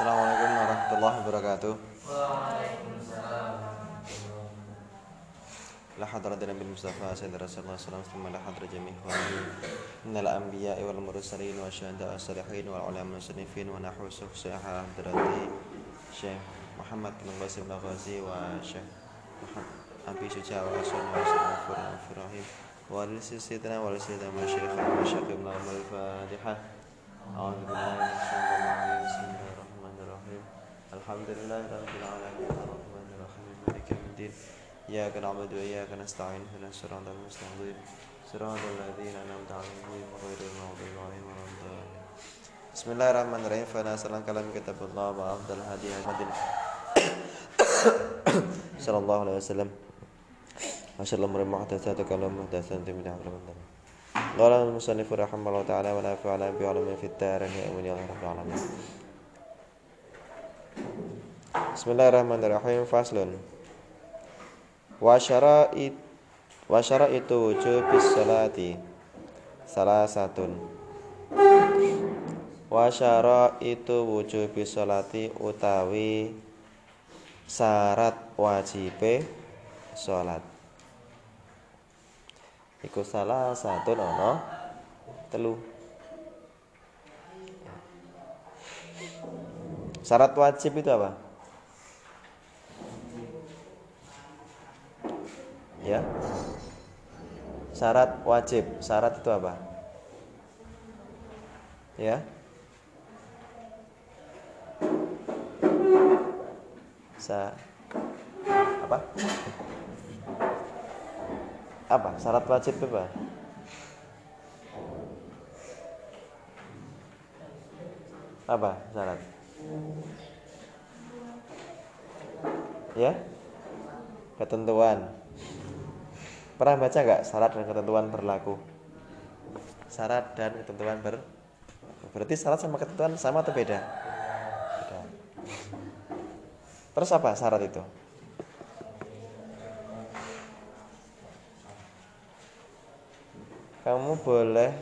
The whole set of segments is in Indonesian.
Assalamualaikum warahmatullahi wabarakatuh. لا حضرة نبي المصطفى سيد رسول الله صلى الله عليه وسلم لا حضرة جميع من الأنبياء والمرسلين والشهداء والصالحين والعلماء المصنفين ونحو شيخ حضرة شيخ محمد بن قاسم الغازي وشيخ محمد أبي شجاع وأسر وأسر إبراهيم ولسيدنا ولسيدنا مشايخ ومشايخ ابن الفاتحة. أعوذ بالله من الشيطان الرجيم بسم الله الرحمن الرحيم الحمد لله رب العالمين. الرحمن الرحيم. مالك يوم الدين. إياك نعبد وإياك نستعين. اهدنا الصراط المستقيم. صراط الذين أنعمت عليهم غير المغضوب عليهم ولا الضالين. بسم الله الرحمن الرحيم. فنسأل كلام كتاب الله وأفضل هدي محمد صلى الله عليه وسلم. وشر الأمور محدثاتها وكل محدثات بدعة وكل قال المصنف رحمه الله تعالى ونافع على بعلم في الدارين آمين يا رب العالمين. Bismillahirrahmanirrahim faslun. Wa syara'it itu syara'itu wujubis salati satun Wa syara'itu wujubis salati utawi syarat wajib salat. Iku salah satu ono telu. Syarat wajib itu apa? Syarat wajib. Syarat itu apa? Ya. Sa apa? Apa? Syarat wajib itu apa? Apa syarat? Ya. Ketentuan Pernah baca nggak syarat dan ketentuan berlaku? Syarat dan ketentuan ber Berarti syarat sama ketentuan sama atau beda? Beda. Terus apa syarat itu? Kamu boleh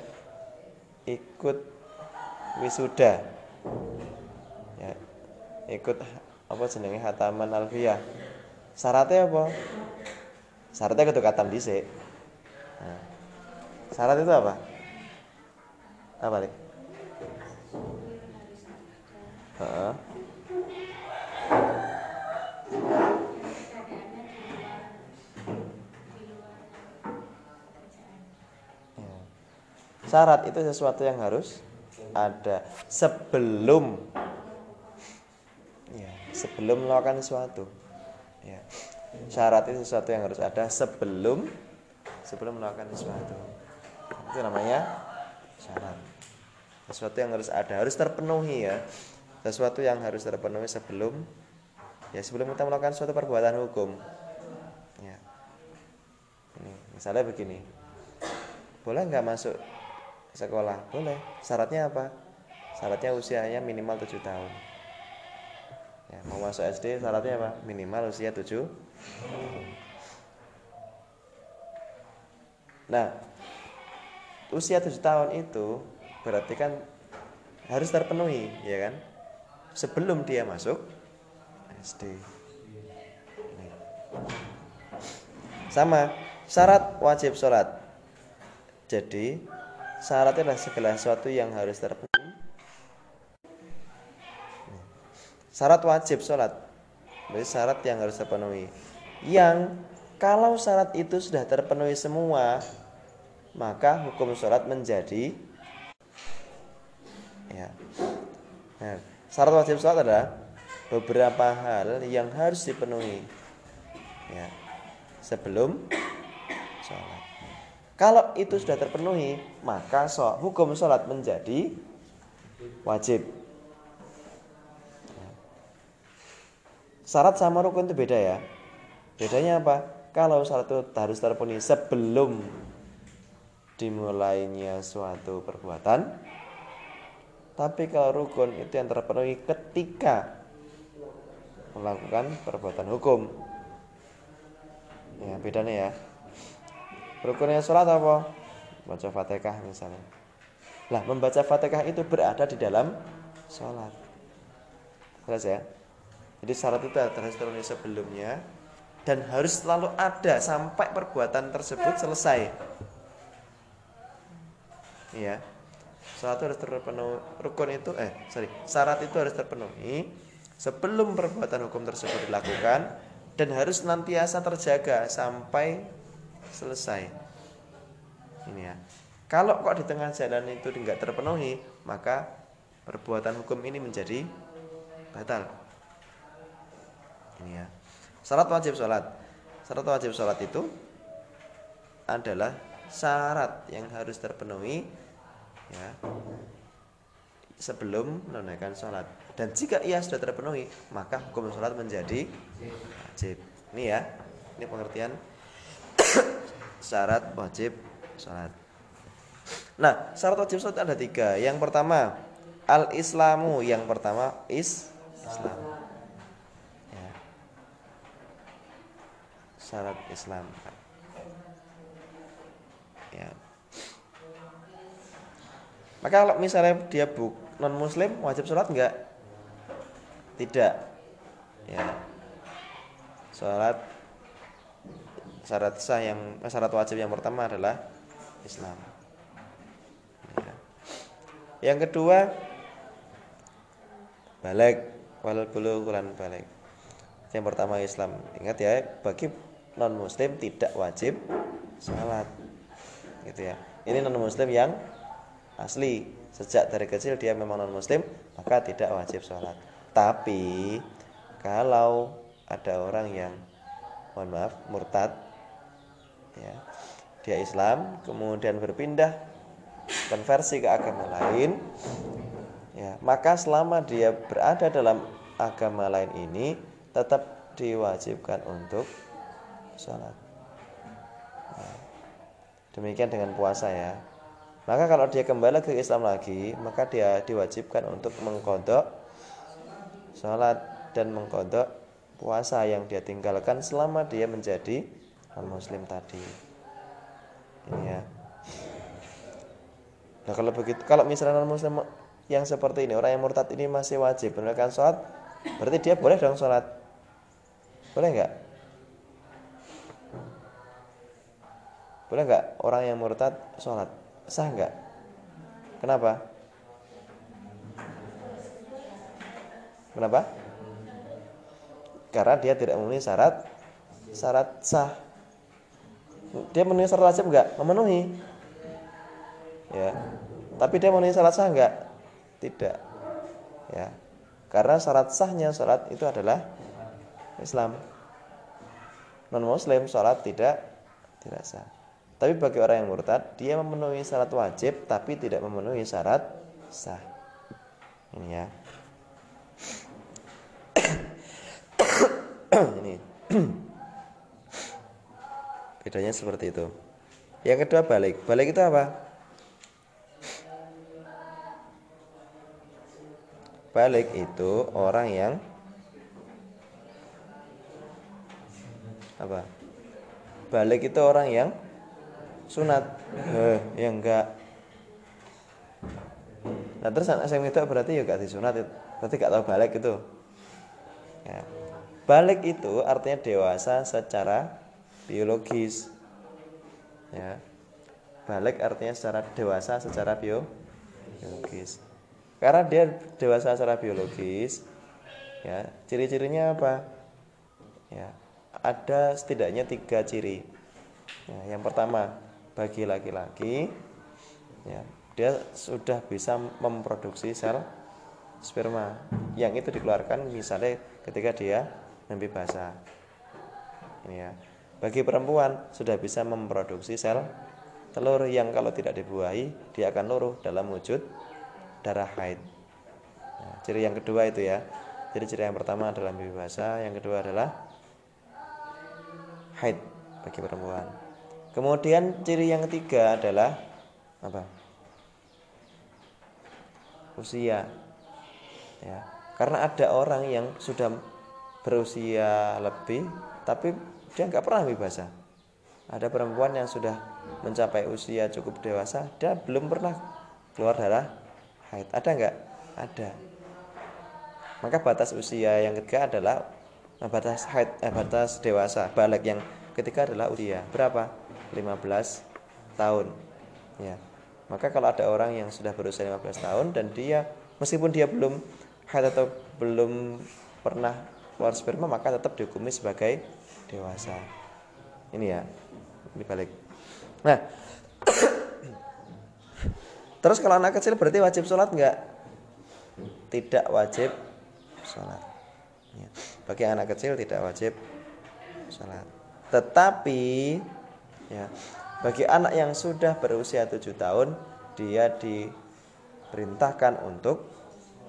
ikut wisuda. Ya. Ikut apa jenenge hataman alfiyah. Syaratnya apa? Syaratnya kudu katam dhisik. Nah. Syarat itu apa? Apa? Heeh. Ya. Syarat itu sesuatu yang harus ada sebelum ya, sebelum melakukan sesuatu. Ya syarat itu sesuatu yang harus ada sebelum sebelum melakukan sesuatu. Itu namanya syarat. Sesuatu yang harus ada harus terpenuhi ya. Sesuatu yang harus terpenuhi sebelum ya sebelum kita melakukan suatu perbuatan hukum. Ya. Ini misalnya begini. Boleh nggak masuk sekolah? Boleh. Syaratnya apa? Syaratnya usianya minimal 7 tahun. Ya, mau masuk SD syaratnya apa? Minimal usia 7 Nah, usia 7 tahun itu berarti kan harus terpenuhi, ya kan? Sebelum dia masuk SD. Sama, syarat wajib sholat. Jadi, syaratnya adalah segala sesuatu yang harus terpenuhi. Syarat wajib sholat. Berarti syarat yang harus terpenuhi. Yang kalau syarat itu sudah terpenuhi semua maka hukum sholat menjadi ya. Nah, syarat wajib sholat adalah beberapa hal yang harus dipenuhi ya sebelum sholat. Kalau itu sudah terpenuhi maka hukum sholat menjadi wajib syarat sama rukun itu beda ya Bedanya apa? Kalau syarat itu harus terpenuhi sebelum dimulainya suatu perbuatan. Tapi kalau rukun itu yang terpenuhi ketika melakukan perbuatan hukum. Ya, bedanya ya. Rukunnya sholat apa? Baca fatihah misalnya. Lah, membaca fatihah itu berada di dalam sholat. Jelas ya? Jadi syarat itu harus terpenuhi sebelumnya dan harus selalu ada sampai perbuatan tersebut selesai. Iya. Syarat harus terpenuhi rukun itu eh sorry syarat itu harus terpenuhi sebelum perbuatan hukum tersebut dilakukan dan harus nantiasa terjaga sampai selesai. Ini ya. Kalau kok di tengah jalan itu tidak terpenuhi, maka perbuatan hukum ini menjadi batal. Ini ya. Syarat wajib sholat. Syarat wajib sholat itu adalah syarat yang harus terpenuhi ya sebelum menunaikan sholat. Dan jika ia sudah terpenuhi, maka hukum sholat menjadi wajib. Ini ya, ini pengertian syarat wajib sholat. Nah, syarat wajib sholat ada tiga. Yang pertama, al-islamu. Yang pertama, is Islam. Syarat Islam. Ya. Maka kalau misalnya dia buk non muslim wajib sholat enggak? Tidak. Ya. Sholat syarat sah yang syarat wajib yang pertama adalah Islam. Ya. Yang kedua balik wal bulughlan balik. Yang pertama Islam. Ingat ya, bagi non muslim tidak wajib sholat. Gitu ya. Ini non muslim yang asli sejak dari kecil dia memang non muslim maka tidak wajib sholat tapi kalau ada orang yang mohon maaf murtad ya dia Islam kemudian berpindah konversi ke agama lain ya maka selama dia berada dalam agama lain ini tetap diwajibkan untuk sholat nah, demikian dengan puasa ya maka kalau dia kembali ke Islam lagi, maka dia diwajibkan untuk mengkodok sholat dan mengkodok puasa yang dia tinggalkan selama dia menjadi non muslim tadi. Ini ya. Nah kalau begitu, kalau misalnya non muslim yang seperti ini orang yang murtad ini masih wajib menunaikan sholat, berarti dia boleh dong sholat. Boleh nggak? Boleh nggak orang yang murtad sholat? Sah enggak? Kenapa? Kenapa? Karena dia tidak memenuhi syarat syarat sah. Dia memenuhi syarat wajib enggak? Memenuhi. Ya. Tapi dia memenuhi syarat sah enggak? Tidak. Ya. Karena syarat sahnya syarat itu adalah Islam. Non muslim salat tidak tidak sah. Tapi bagi orang yang murtad, dia memenuhi syarat wajib tapi tidak memenuhi syarat sah. Ini ya. Ini. Bedanya seperti itu. Yang kedua balik. Balik itu apa? Balik itu orang yang apa? Balik itu orang yang sunat. Eh, ya enggak. Nah terus anak saya itu berarti ya gak disunat berarti gak tahu balik itu. Ya. balik itu artinya dewasa secara biologis. Ya. Balik artinya secara dewasa secara bio, biologis. Karena dia dewasa secara biologis ya ciri-cirinya apa? Ya ada setidaknya tiga ciri. Ya, yang pertama bagi laki-laki ya dia sudah bisa memproduksi sel sperma. Yang itu dikeluarkan misalnya ketika dia mimpi basah ini ya. Bagi perempuan sudah bisa memproduksi sel telur yang kalau tidak dibuahi dia akan luruh dalam wujud darah haid. Nah, ciri yang kedua itu ya. Jadi ciri yang pertama adalah mimpi basah yang kedua adalah haid bagi perempuan Kemudian ciri yang ketiga adalah apa? Usia. Ya. Karena ada orang yang sudah berusia lebih tapi dia nggak pernah basah. Ada perempuan yang sudah mencapai usia cukup dewasa, dia belum pernah keluar darah haid. Ada nggak? Ada. Maka batas usia yang ketiga adalah batas haid, eh, batas dewasa, balik yang ketiga adalah usia berapa? 15 tahun. Ya. Maka kalau ada orang yang sudah berusia 15 tahun dan dia meskipun dia belum haid atau belum pernah keluar sperma maka tetap dihukumi sebagai dewasa. Ini ya. Ini balik. Nah, Terus kalau anak kecil berarti wajib sholat enggak? Tidak wajib sholat. Ya. Bagi anak kecil tidak wajib sholat. Tetapi ya, bagi anak yang sudah berusia tujuh tahun dia diperintahkan untuk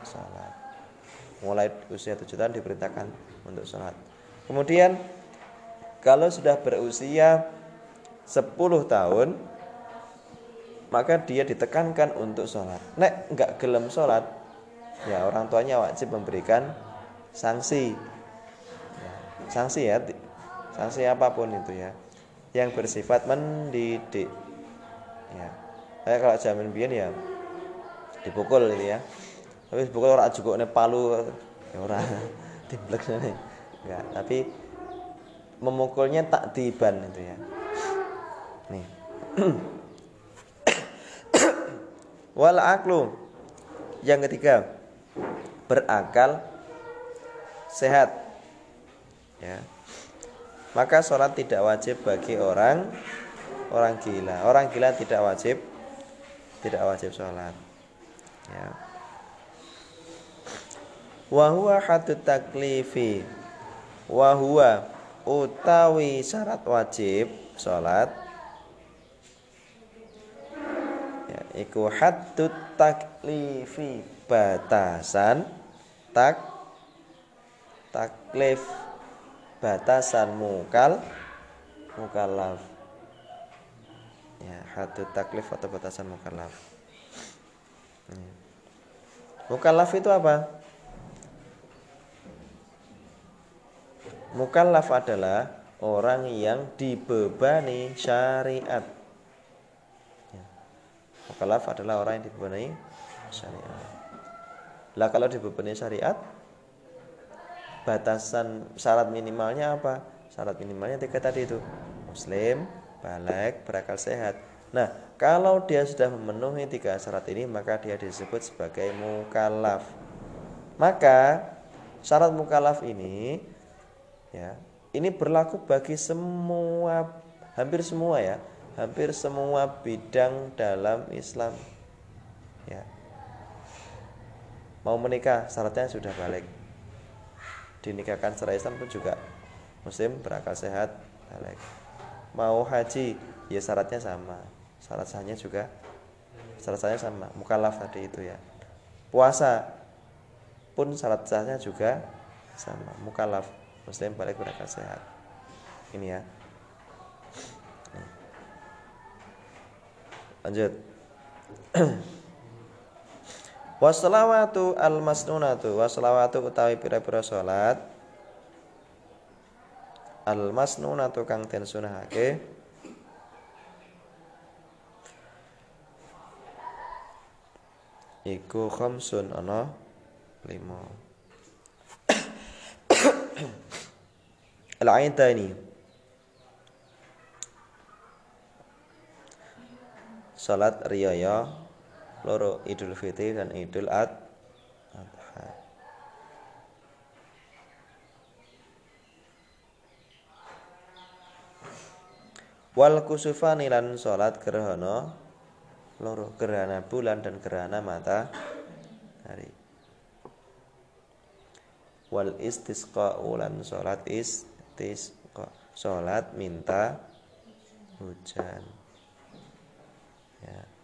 sholat. Mulai usia tujuh tahun diperintahkan untuk sholat. Kemudian kalau sudah berusia 10 tahun maka dia ditekankan untuk sholat. Nek nggak gelem sholat, ya orang tuanya wajib memberikan sanksi. Ya, sanksi ya, sanksi apa pun itu ya, yang bersifat mendidik. Ya, kayak kalau zaman biyen ya dipukul itu ya. Tapi dipukul orang juga nih palu, ya orang diblek nih. Enggak, tapi memukulnya tak diban itu ya. Nih. Wal aklu. Yang ketiga, berakal sehat. Ya. Maka sholat tidak wajib bagi orang orang gila. Orang gila tidak wajib tidak wajib sholat. Ya. Wahwa hatut taklifi. Wahwa utawi syarat wajib sholat iku haddut taklifi batasan tak taklif batasan mukal mukallaf ya haddut taklif atau batasan mukallaf ya. mukallaf itu apa? Mukallaf adalah orang yang dibebani syariat. Mukalaf adalah orang yang dibebani syariat. Lah kalau dibebani syariat, batasan syarat minimalnya apa? Syarat minimalnya tiga tadi itu. Muslim, balik, berakal sehat. Nah, kalau dia sudah memenuhi tiga syarat ini, maka dia disebut sebagai mukallaf. Maka syarat mukallaf ini ya, ini berlaku bagi semua hampir semua ya hampir semua bidang dalam Islam. Ya. Mau menikah syaratnya sudah balik. Dinikahkan secara Islam pun juga muslim berakal sehat balik. Mau haji ya syaratnya sama. Syarat sahnya juga syarat sahnya sama. Mukallaf tadi itu ya. Puasa pun syarat sahnya juga sama. Mukallaf muslim balik berakal sehat. Ini ya. Lanjut. Wassalawatu al-masnunatu. Wassalawatu utawi pira-pira salat. Al-masnunatu kang den sunahake. Iku khamsun ana lima. Al-aintani salat riyaya loro Idul Fitri dan Idul Adha. Wal kusufani lan salat gerhana loro gerhana bulan dan gerhana mata hari. Wal istisqa ulan salat istisqa salat minta hujan. Ya.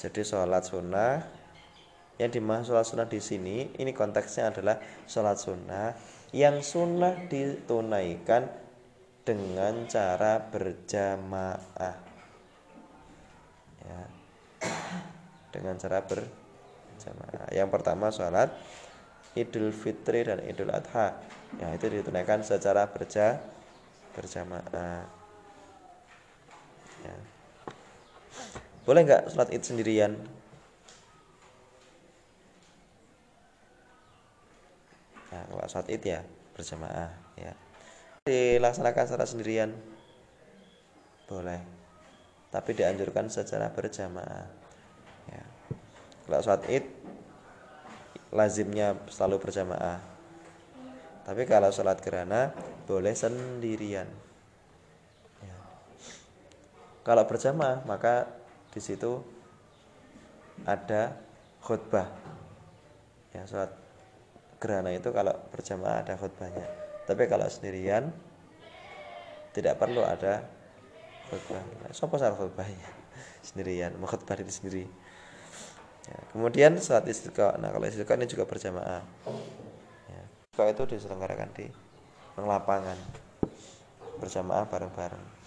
Jadi sholat sunnah yang dimaksud sholat sunnah di sini ini konteksnya adalah sholat sunnah yang sunnah ditunaikan dengan cara berjamaah. Ya. Dengan cara berjamaah. Yang pertama sholat Idul Fitri dan Idul Adha. Ya, itu ditunaikan secara berja berjamaah. Ya. Boleh nggak sholat id sendirian? nah kalau sholat id ya berjamaah ya. Dilaksanakan secara sendirian? Boleh. Tapi dianjurkan secara berjamaah ya. Kalau sholat id lazimnya selalu berjamaah. Tapi kalau sholat gerhana boleh sendirian ya. kalau berjamaah maka di situ ada khutbah. Ya sholat gerhana itu kalau berjamaah ada khutbahnya. Tapi kalau sendirian tidak perlu ada khutbah. Sopo salah khutbahnya? Sendirian mau khutbah diri sendiri. Ya, kemudian sholat istiqo. Nah kalau istiqo ini juga berjamaah. Ya, istiqo itu diselenggarakan di lapangan. Berjamaah bareng-bareng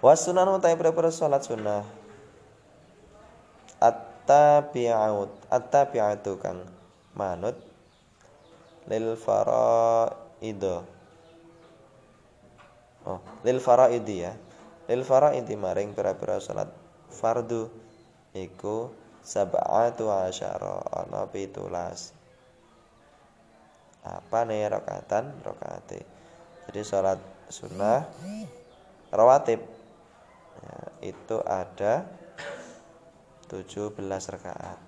Wasunan utai sholat sunnah. At-tabi'ut at-tabi'atu kang manut lil faraido. Oh lil faraidi ya. Lil faraidi maring pira-pira salat fardu iku sab'atu asyara ana pitulas. Apa nih rakaatan? Rakaate. Jadi salat sunnah rawatib ya, itu ada 17 rakaat.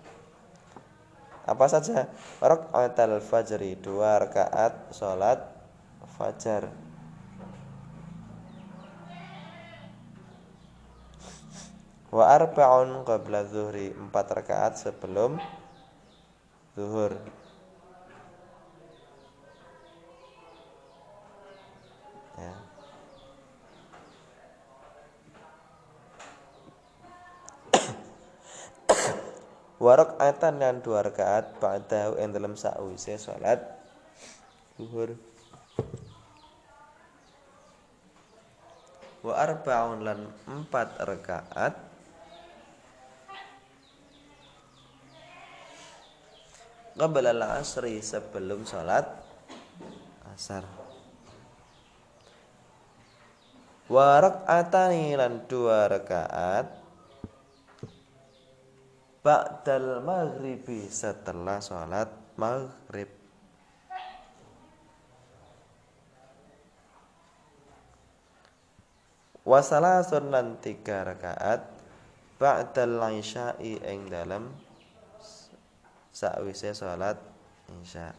Apa saja? Rakaatul fajri, dua rakaat salat fajar. Wa arba'un qabla zuhri, empat rakaat sebelum zuhur. Warok atan dan dua rakaat ba'dahu yang dalam sakwise salat zuhur. Wa arba'un lan empat rakaat qabla al-asri sebelum salat asar. Warok atani lan dua rakaat ba'dal maghribi setelah sholat maghrib. Wasala sunan tiga rakaat ba'dal isya'i ing dalam sakwise sholat isya.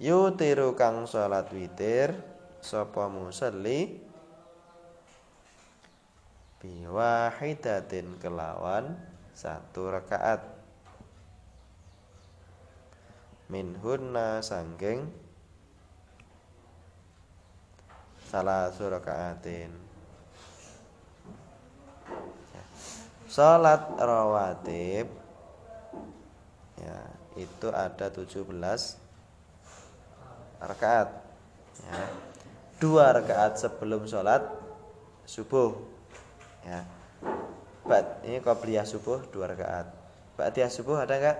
Yutiru kang sholat witir sapa musalli biwahidatin kelawan satu rakaat. Minhunna sanggeng salah surakaatin Salat rawatib ya, itu ada 17 rakaat ya. Dua rakaat sebelum sholat subuh ya Ba'd, ini qobliyah subuh dua rakaat Ba'diyah subuh ada enggak?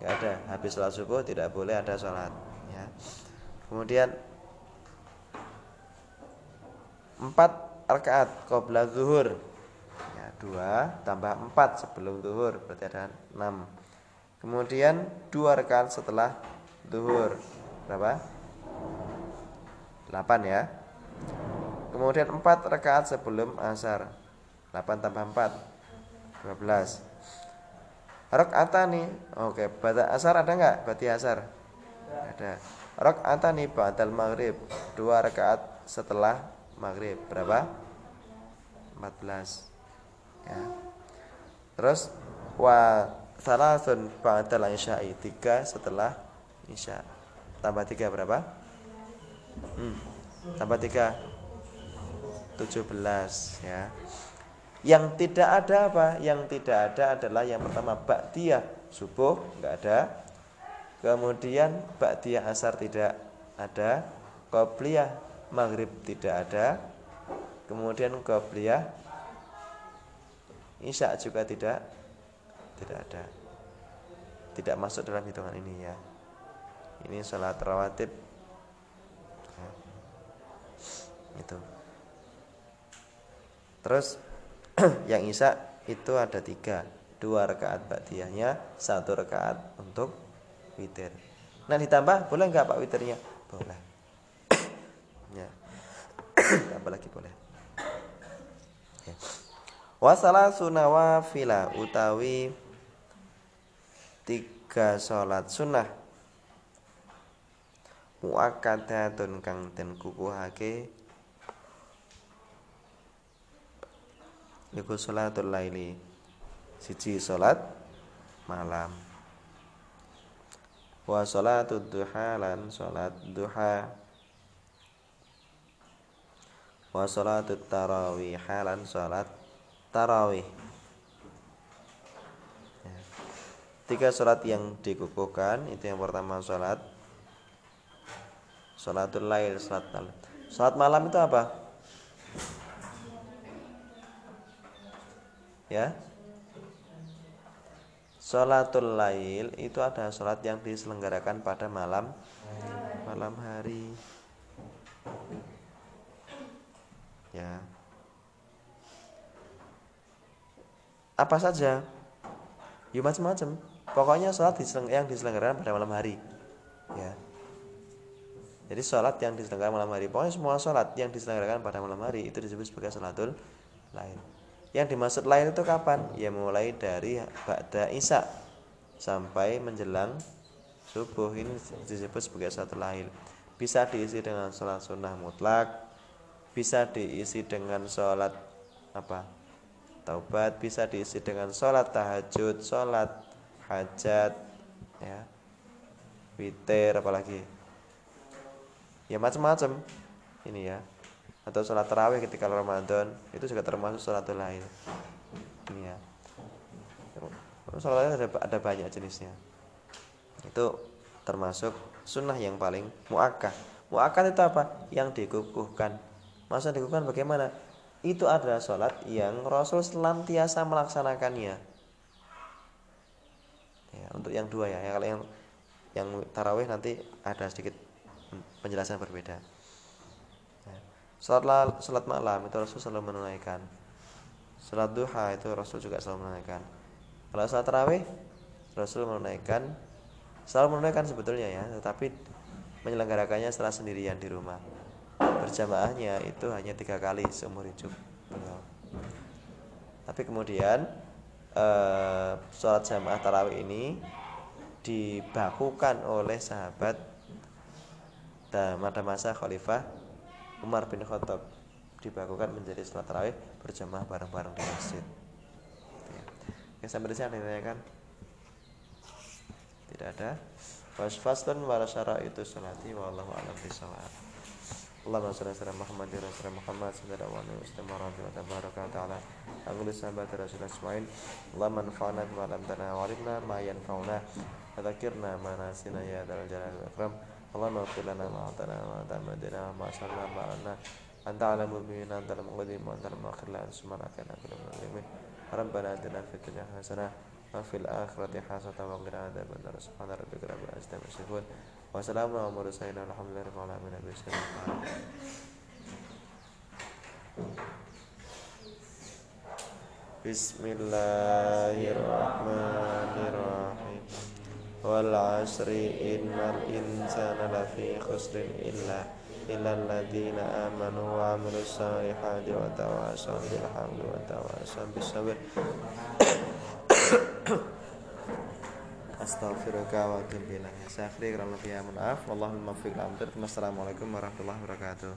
Enggak ada. Habis sholat subuh tidak boleh ada sholat. Ya. Kemudian empat rakaat qobla zuhur. Ya, dua tambah empat sebelum zuhur berarti ada enam. Kemudian dua rakaat setelah zuhur berapa? Delapan ya. Kemudian 4 rakaat sebelum asar 8 tambah 4 12 Rakaatani Oke, pada asar ada enggak? Berarti asar Ada Rakaatani ba'dal maghrib Dua rakaat setelah maghrib Berapa? 14 ya. Terus Wa salasun ba'dal isya'i Tiga setelah isya Tambah tiga berapa? Hmm. Tambah tiga 17 ya. Yang tidak ada apa? Yang tidak ada adalah yang pertama ba'diyah subuh enggak ada. Kemudian ba'diyah asar tidak ada. Qobliyah maghrib tidak ada. Kemudian qobliyah isya juga tidak tidak ada. Tidak masuk dalam hitungan ini ya. Ini salat rawatib. Ya. Itu. Terus yang Isya itu ada tiga. Dua rakaat ba'diyahnya satu rakaat untuk witir. Nah ditambah boleh nggak pak witirnya? Boleh. Ya. Tambah lagi boleh. Ya. wasala sunawafila utawi tiga sholat sunnah. Muakkadatun kang den kukuhake iku salatul laili. Siji salat malam. Wa salatud duha lan salat duha. Wa salatut tarawih lan salat tarawih. Ya. tiga salat yang dikukuhkan itu yang pertama salat salatul lail salat malam. Salat malam itu apa ya Salatul lail itu ada salat yang diselenggarakan pada malam malam hari. Ya. Apa saja? Ya macam-macam. Pokoknya salat yang diselenggarakan pada malam hari. Ya. Jadi salat yang diselenggarakan malam hari. Pokoknya semua salat yang diselenggarakan pada malam hari itu disebut sebagai salatul lail. Yang dimaksud lain itu kapan? Ya mulai dari Ba'da Isya sampai menjelang subuh ini disebut sebagai satu lain. Bisa diisi dengan sholat sunnah mutlak, bisa diisi dengan sholat apa? Taubat, bisa diisi dengan sholat tahajud, sholat hajat, ya, witir apalagi. Ya macam-macam ini ya atau sholat terawih ketika Ramadan itu juga termasuk sholat lain. Ini ya sholat ada, ada banyak jenisnya. Itu termasuk sunnah yang paling muakkad muakkad itu apa? Yang dikukuhkan. Masa dikukuhkan bagaimana? Itu adalah sholat yang Rasul selantiasa melaksanakannya. Ya, untuk yang dua ya, ya kalau yang yang tarawih nanti ada sedikit penjelasan berbeda Salat, salat malam itu Rasul selalu menunaikan. Salat duha itu Rasul juga selalu menunaikan. Kalau salat tarawih Rasul menunaikan selalu menunaikan sebetulnya ya, tetapi menyelenggarakannya setelah sendirian di rumah. Berjamaahnya itu hanya tiga kali seumur hidup. Tapi kemudian eh, sholat jamaah tarawih ini dibakukan oleh sahabat pada masa Khalifah Umar bin Khattab dibakukan menjadi sholat tarawih berjamaah bareng-bareng di masjid. Ya. Oke, sampai di sini kan? Tidak ada. Fasfaslun wa itu salati wallahu a'lam bishawab. Allahumma shalli ala Muhammad wa ala Muhammad sallallahu alaihi wasallam wa tabaraka ta'ala. Anggul sahabat Rasul Ismail. Allahumma anfa'na bima 'allamtana wa 'allimna ma yanfa'una. Dzakirna ma nasina ya dzal jalali wal ikram. اللهم اغفر لنا ما أعطنا وما تعمدنا وما أسرنا ما أعلنا. أنت أعلم بنا أنت المقدم وأنت المؤخر. لا سبحانك أنا كل من ربنا آتنا في الدنيا حسنة وفي الآخرة حسنة وقنا عذاب النار. سبحان ربك رب العزة عما يصفون. وسلام على المرسلين. والحمد لله رب العالمين. بسم الله الرحمن الرحيم. Wal asri innal insana lafi khusrin illa illa alladziina amanu wa 'amilus solihati wa tawassaw bil haqqi wa tawassaw bis sabr Astaghfiruka wa atubu ilaik. Saya akhiri kurang lebih ya maaf. Wallahul muwaffiq Assalamualaikum warahmatullahi wabarakatuh.